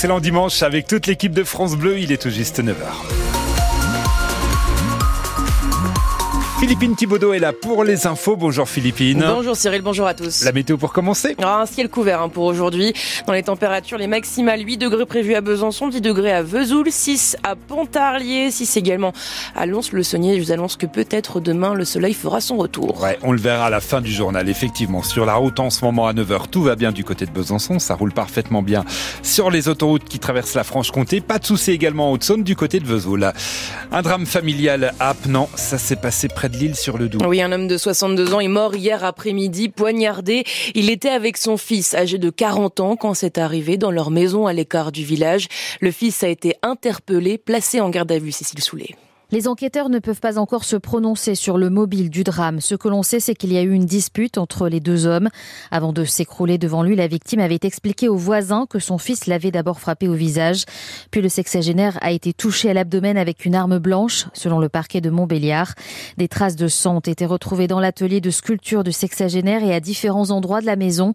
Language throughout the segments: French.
excellent dimanche avec toute l'équipe de France Bleu. Il est tout juste 9h. Philippine Thibaudot est là pour les infos. Bonjour Philippine. Bonjour Cyril, bonjour à tous. La météo pour commencer Un ciel couvert hein, pour aujourd'hui. Dans les températures, les maximales 8 degrés prévus à Besançon, 10 degrés à Vesoul, 6 à Pontarlier, 6 également à Lons-le-Saunier. Je vous annonce que peut-être demain le soleil fera son retour. Ouais, on le verra à la fin du journal. Effectivement, sur la route en ce moment à 9h, tout va bien du côté de Besançon. Ça roule parfaitement bien sur les autoroutes qui traversent la Franche-Comté. Pas de souci également en Haute-Saône du côté de Vesoul. Un drame familial à Apnan. Ça s'est passé près Oui, un homme de 62 ans est mort hier après-midi, poignardé. Il était avec son fils, âgé de 40 ans, quand c'est arrivé dans leur maison à l'écart du village. Le fils a été interpellé, placé en garde à vue, Cécile Soulet. Les enquêteurs ne peuvent pas encore se prononcer sur le mobile du drame. Ce que l'on sait, c'est qu'il y a eu une dispute entre les deux hommes. Avant de s'écrouler devant lui, la victime avait expliqué aux voisins que son fils l'avait d'abord frappé au visage. Puis le sexagénaire a été touché à l'abdomen avec une arme blanche, selon le parquet de Montbéliard. Des traces de sang ont été retrouvées dans l'atelier de sculpture du sexagénaire et à différents endroits de la maison.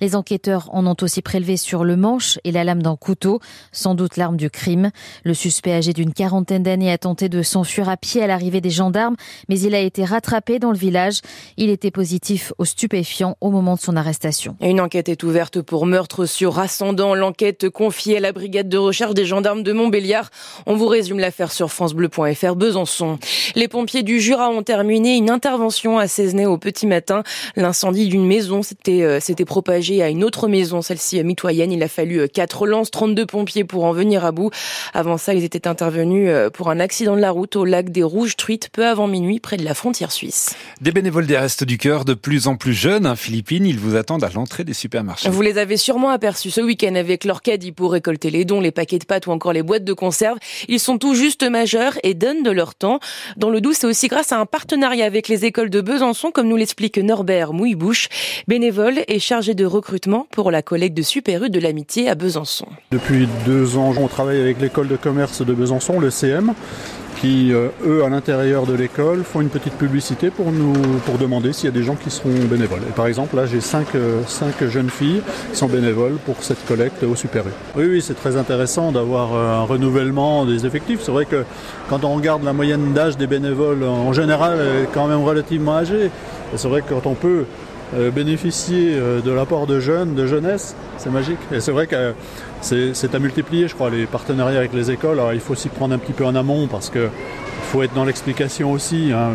Les enquêteurs en ont aussi prélevé sur le manche et la lame d'un couteau, sans doute l'arme du crime. Le suspect âgé d'une quarantaine d'années a tenté de s'enfuir à pied à l'arrivée des gendarmes, mais il a été rattrapé dans le village. Il était positif aux stupéfiants au moment de son arrestation. Une enquête est ouverte pour meurtre sur ascendant. L'enquête confiée à la brigade de recherche des gendarmes de Montbéliard. On vous résume l'affaire sur francebleu.fr Besançon. Les pompiers du Jura ont terminé une intervention à Cézenay au petit matin. L'incendie d'une maison s'était euh, propagé à une autre maison, celle-ci mitoyenne. Il a fallu 4 euh, lances, 32 pompiers pour en venir à bout. Avant ça, ils étaient intervenus euh, pour un accident de la route au lac des Rouges Truites peu avant minuit près de la frontière suisse. Des bénévoles des Restes du Cœur de plus en plus jeunes, en Philippines, ils vous attendent à l'entrée des supermarchés. Vous les avez sûrement aperçus ce week-end avec leur caddie pour récolter les dons, les paquets de pâtes ou encore les boîtes de conserve. Ils sont tout juste majeurs et donnent de leur temps. Dans le Doubs, c'est aussi grâce à un partenariat avec les écoles de Besançon, comme nous l'explique Norbert Mouillebouche, bénévole et chargé de recrutement pour la collecte de Super U de l'amitié à Besançon. Depuis deux ans, on travaille avec l'école de commerce de Besançon, le CM, qui, euh, eux, à l'intérieur de l'école, font une petite publicité pour nous pour demander s'il y a des gens qui seront bénévoles. Et par exemple, là, j'ai cinq, euh, cinq jeunes filles qui sont bénévoles pour cette collecte au Super U. Oui, oui, c'est très intéressant d'avoir euh, un renouvellement des effectifs. C'est vrai que quand on regarde la moyenne d'âge des bénévoles, en général, elle est quand même relativement âgée. Et c'est vrai que quand on peut euh, bénéficier euh, de l'apport de jeunes, de jeunesse, c'est magique. Et c'est vrai que c'est à multiplier, je crois, les partenariats avec les écoles. Il faut s'y prendre un petit peu en amont parce qu'il faut être dans l'explication aussi, hein,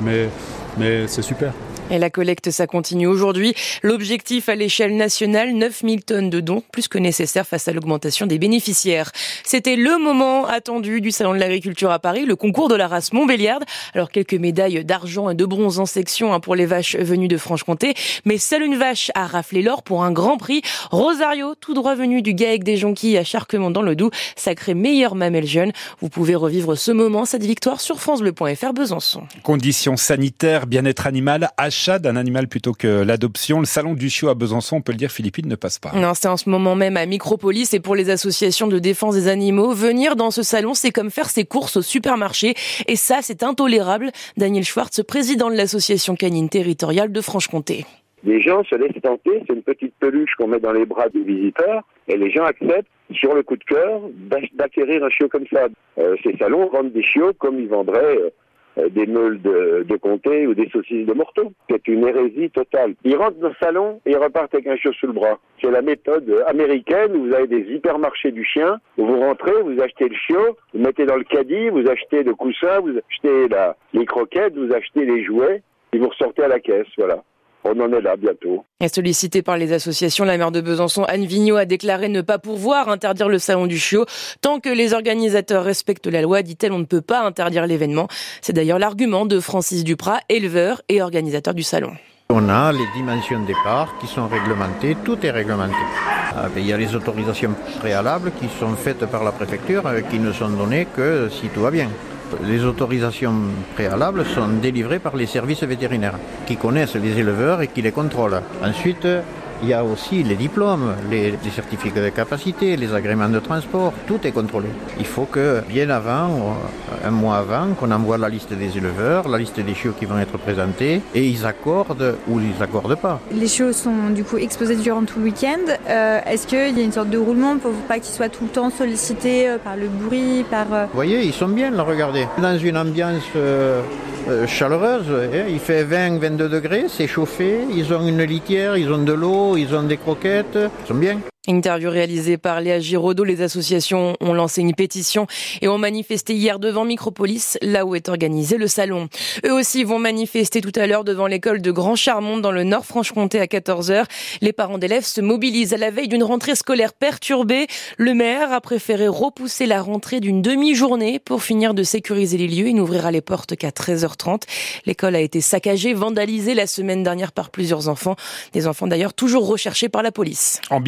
mais c'est super. Et la collecte, ça continue aujourd'hui. L'objectif à l'échelle nationale, 9000 tonnes de dons, plus que nécessaire face à l'augmentation des bénéficiaires. C'était le moment attendu du Salon de l'Agriculture à Paris, le concours de la race Montbéliarde. Alors quelques médailles d'argent et de bronze en section hein, pour les vaches venues de Franche-Comté, mais seule une vache a raflé l'or pour un grand prix. Rosario, tout droit venu du GAEC des Jonquilles à Charquemont dans le Doubs, sacré meilleure mamelle jeune. Vous pouvez revivre ce moment, cette victoire sur francebleu.fr Besançon. Conditions sanitaires, bien-être animal, achat d'un animal plutôt que l'adoption. Le salon du chiot à Besançon, on peut le dire, Philippine ne passe pas. Non, c'est en ce moment même à Micropolis et pour les associations de défense des animaux. Venir dans ce salon, c'est comme faire ses courses au supermarché. Et ça, c'est intolérable. Daniel Schwartz, président de l'association canine territoriale de Franche-Comté. Les gens se laissent tenter, c'est une petite peluche qu'on met dans les bras des visiteurs, et les gens acceptent, sur le coup de cœur, d'acquérir un chiot comme ça. Euh, ces salons vendent des chiots comme ils vendraient euh, des meules de, de comté ou des saucisses de morteau. C'est une hérésie totale. Ils rentrent dans le salon et ils repartent avec un chiot sous le bras. C'est la méthode américaine où vous avez des hypermarchés du chien, où vous rentrez, vous achetez le chiot, vous mettez dans le caddie, vous achetez le coussin, vous achetez la, les croquettes, vous achetez les jouets, et vous ressortez à la caisse, voilà on en est là bientôt. Et sollicité par les associations, la maire de Besançon, Anne Vigneault, a déclaré ne pas pouvoir interdire le salon du chiot. Tant que les organisateurs respectent la loi, dit-elle, on ne peut pas interdire l'événement. C'est d'ailleurs l'argument de Francis Duprat, éleveur et organisateur du salon. On a les dimensions de départ qui sont réglementées, tout est réglementé. Euh, il y a les autorisations préalables qui sont faites par la préfecture, euh, qui ne sont données que si tout va bien les autorisations préalables sont délivrées par les services vétérinaires qui connaissent les éleveurs et qui les contrôlent. Ensuite, il y a aussi les diplômes, les, certificats de capacité, les agréments de transport, tout est contrôlé. Il faut que bien avant, euh, un mois avant, qu'on envoie la liste des éleveurs, la liste des chiots qui vont être présentés, et ils accordent ou ils accordent pas. Les chiots sont du coup exposés durant tout le week-end. Euh, est-ce qu'il y a une sorte de roulement pour pas qu'ils soient tout le temps sollicités euh, par le bruit, par... Vous voyez, ils sont bien, là, regardez. Dans une ambiance chaleureuse, hein, il fait 20-22 degrés, c'est chauffé, ils ont une litière, ils ont de l'eau, ils ont des croquettes, ils sont bien. Interview réalisée par Léa Giraudot. Les associations ont lancé une pétition et ont manifesté hier devant Micropolis, là où est organisé le salon. Eux aussi vont manifester tout à l'heure devant l'école de Grand Charmont dans le Nord Franche-Comté à 14h. Les parents d'élèves se mobilisent à la veille d'une rentrée scolaire perturbée. Le maire a préféré repousser la rentrée d'une demi-journée pour finir de sécuriser les lieux et n'ouvrira les portes qu'à 13h30. L'école a été saccagée, vandalisée la semaine dernière par plusieurs enfants. Des enfants d'ailleurs toujours recherchés par la police. En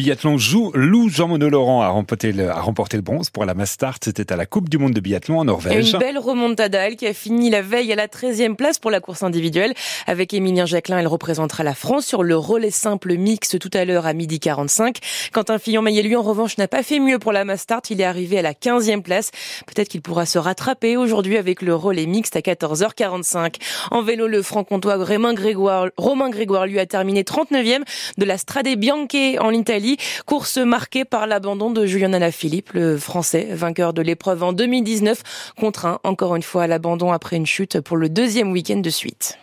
Lou Jean-Monod Laurent a remporté, le, a remporté le bronze pour la Mastart. C'était à la Coupe du Monde de biathlon en Norvège. Et une belle remontada, elle qui a fini la veille à la 13e place pour la course individuelle. Avec Émilien Jacquelin, elle représentera la France sur le relais simple mixte tout à l'heure à midi 45. Quentin Fillon-Maillet, lui, en revanche, n'a pas fait mieux pour la Mastart. Il est arrivé à la 15e place. Peut-être qu'il pourra se rattraper aujourd'hui avec le relais mixte à 14h45. En vélo, le franc-comtois Romain Grégoire, Romain Grégoire lui a terminé 39e de la Strade Bianche en Italie course marquée par l'abandon de Julien Alaphilippe, le français, vainqueur de l'épreuve en 2019, contraint encore une fois à l'abandon après une chute pour le deuxième week-end de suite.